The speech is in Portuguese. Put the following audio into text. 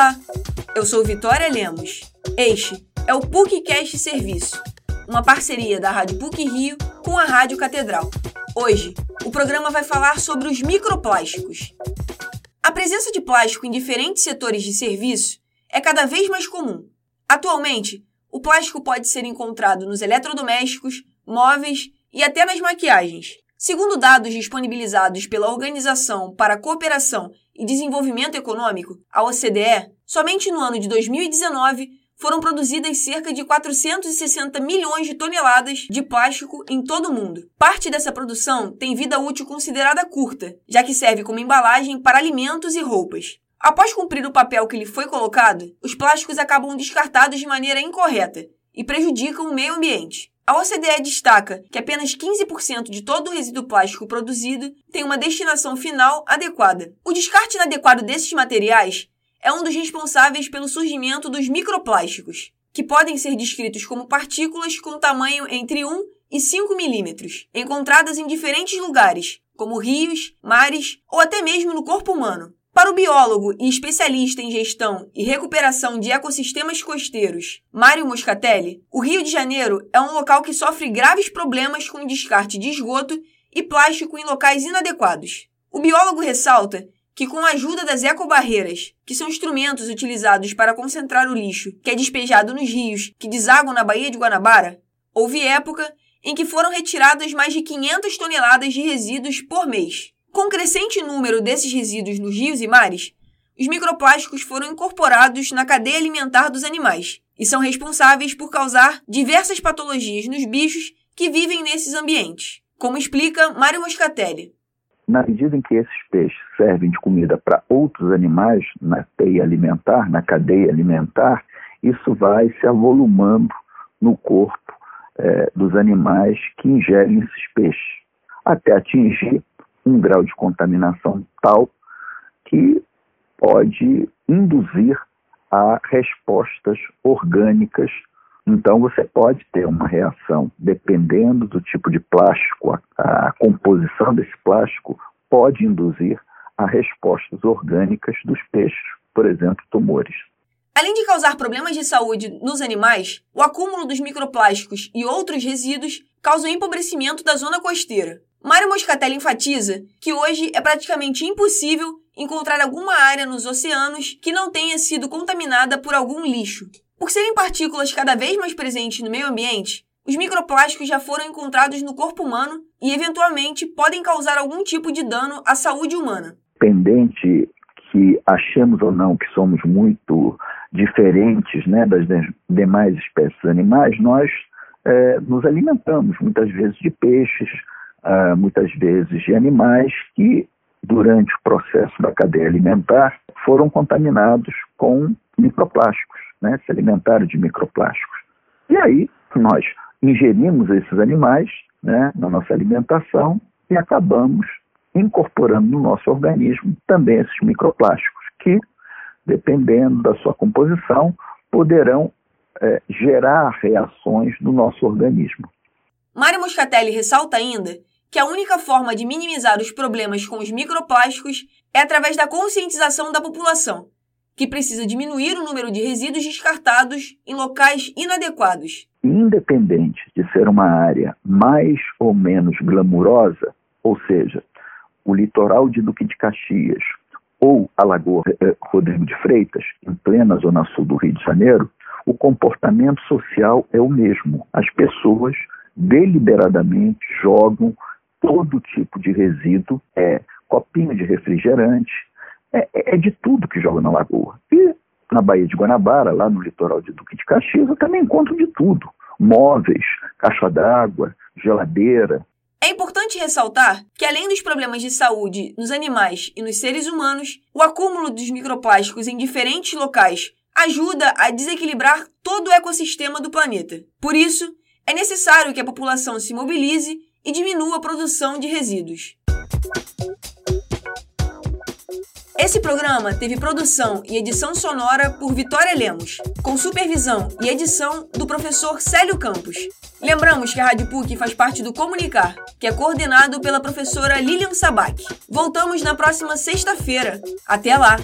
Olá, eu sou Vitória Lemos. Este é o PUCcast Serviço, uma parceria da Rádio PUC Rio com a Rádio Catedral. Hoje, o programa vai falar sobre os microplásticos. A presença de plástico em diferentes setores de serviço é cada vez mais comum. Atualmente, o plástico pode ser encontrado nos eletrodomésticos, móveis e até nas maquiagens. Segundo dados disponibilizados pela Organização para a Cooperação e Desenvolvimento Econômico, a OCDE, somente no ano de 2019 foram produzidas cerca de 460 milhões de toneladas de plástico em todo o mundo. Parte dessa produção tem vida útil considerada curta, já que serve como embalagem para alimentos e roupas. Após cumprir o papel que lhe foi colocado, os plásticos acabam descartados de maneira incorreta e prejudicam o meio ambiente. A OCDE destaca que apenas 15% de todo o resíduo plástico produzido tem uma destinação final adequada. O descarte inadequado desses materiais é um dos responsáveis pelo surgimento dos microplásticos, que podem ser descritos como partículas com tamanho entre 1 e 5 milímetros, encontradas em diferentes lugares, como rios, mares ou até mesmo no corpo humano. Para o biólogo e especialista em gestão e recuperação de ecossistemas costeiros, Mário Moscatelli, o Rio de Janeiro é um local que sofre graves problemas com o descarte de esgoto e plástico em locais inadequados. O biólogo ressalta que, com a ajuda das ecobarreiras, que são instrumentos utilizados para concentrar o lixo que é despejado nos rios que desagam na Baía de Guanabara, houve época em que foram retiradas mais de 500 toneladas de resíduos por mês. Com o crescente número desses resíduos nos rios e mares, os microplásticos foram incorporados na cadeia alimentar dos animais e são responsáveis por causar diversas patologias nos bichos que vivem nesses ambientes, como explica Mário Moscatelli. Na medida em que esses peixes servem de comida para outros animais na teia alimentar, na cadeia alimentar, isso vai se avolumando no corpo é, dos animais que ingerem esses peixes, até atingir um grau de contaminação tal que pode induzir a respostas orgânicas. Então, você pode ter uma reação, dependendo do tipo de plástico, a, a composição desse plástico pode induzir a respostas orgânicas dos peixes, por exemplo, tumores. Além de causar problemas de saúde nos animais, o acúmulo dos microplásticos e outros resíduos causa o empobrecimento da zona costeira. Mário Moscatelli enfatiza que hoje é praticamente impossível encontrar alguma área nos oceanos que não tenha sido contaminada por algum lixo. Por serem partículas cada vez mais presentes no meio ambiente, os microplásticos já foram encontrados no corpo humano e, eventualmente, podem causar algum tipo de dano à saúde humana. Pendente que achemos ou não que somos muito diferentes né, das demais espécies animais, nós é, nos alimentamos muitas vezes de peixes, uh, muitas vezes de animais que, durante o processo da cadeia alimentar, foram contaminados com microplásticos, né, se alimentaram de microplásticos. E aí nós ingerimos esses animais né, na nossa alimentação e acabamos incorporando no nosso organismo também esses microplásticos, que, dependendo da sua composição, poderão é, gerar reações no nosso organismo. Mário Moscatelli ressalta ainda que a única forma de minimizar os problemas com os microplásticos é através da conscientização da população, que precisa diminuir o número de resíduos descartados em locais inadequados. Independente de ser uma área mais ou menos glamurosa, ou seja, o litoral de Duque de Caxias ou a Lagoa eh, Rodrigo de Freitas, em plena zona sul do Rio de Janeiro, o comportamento social é o mesmo. As pessoas deliberadamente jogam todo tipo de resíduo, é copinho de refrigerante, é, é, é de tudo que joga na lagoa. E na Baía de Guanabara, lá no litoral de Duque de Caxias, eu também encontro de tudo. Móveis, caixa d'água, geladeira. É importante ressaltar que, além dos problemas de saúde nos animais e nos seres humanos, o acúmulo dos microplásticos em diferentes locais ajuda a desequilibrar todo o ecossistema do planeta. Por isso, é necessário que a população se mobilize e diminua a produção de resíduos. Esse programa teve produção e edição sonora por Vitória Lemos, com supervisão e edição do professor Célio Campos. Lembramos que a Rádio PUC faz parte do Comunicar, que é coordenado pela professora Lilian Sabac. Voltamos na próxima sexta-feira. Até lá!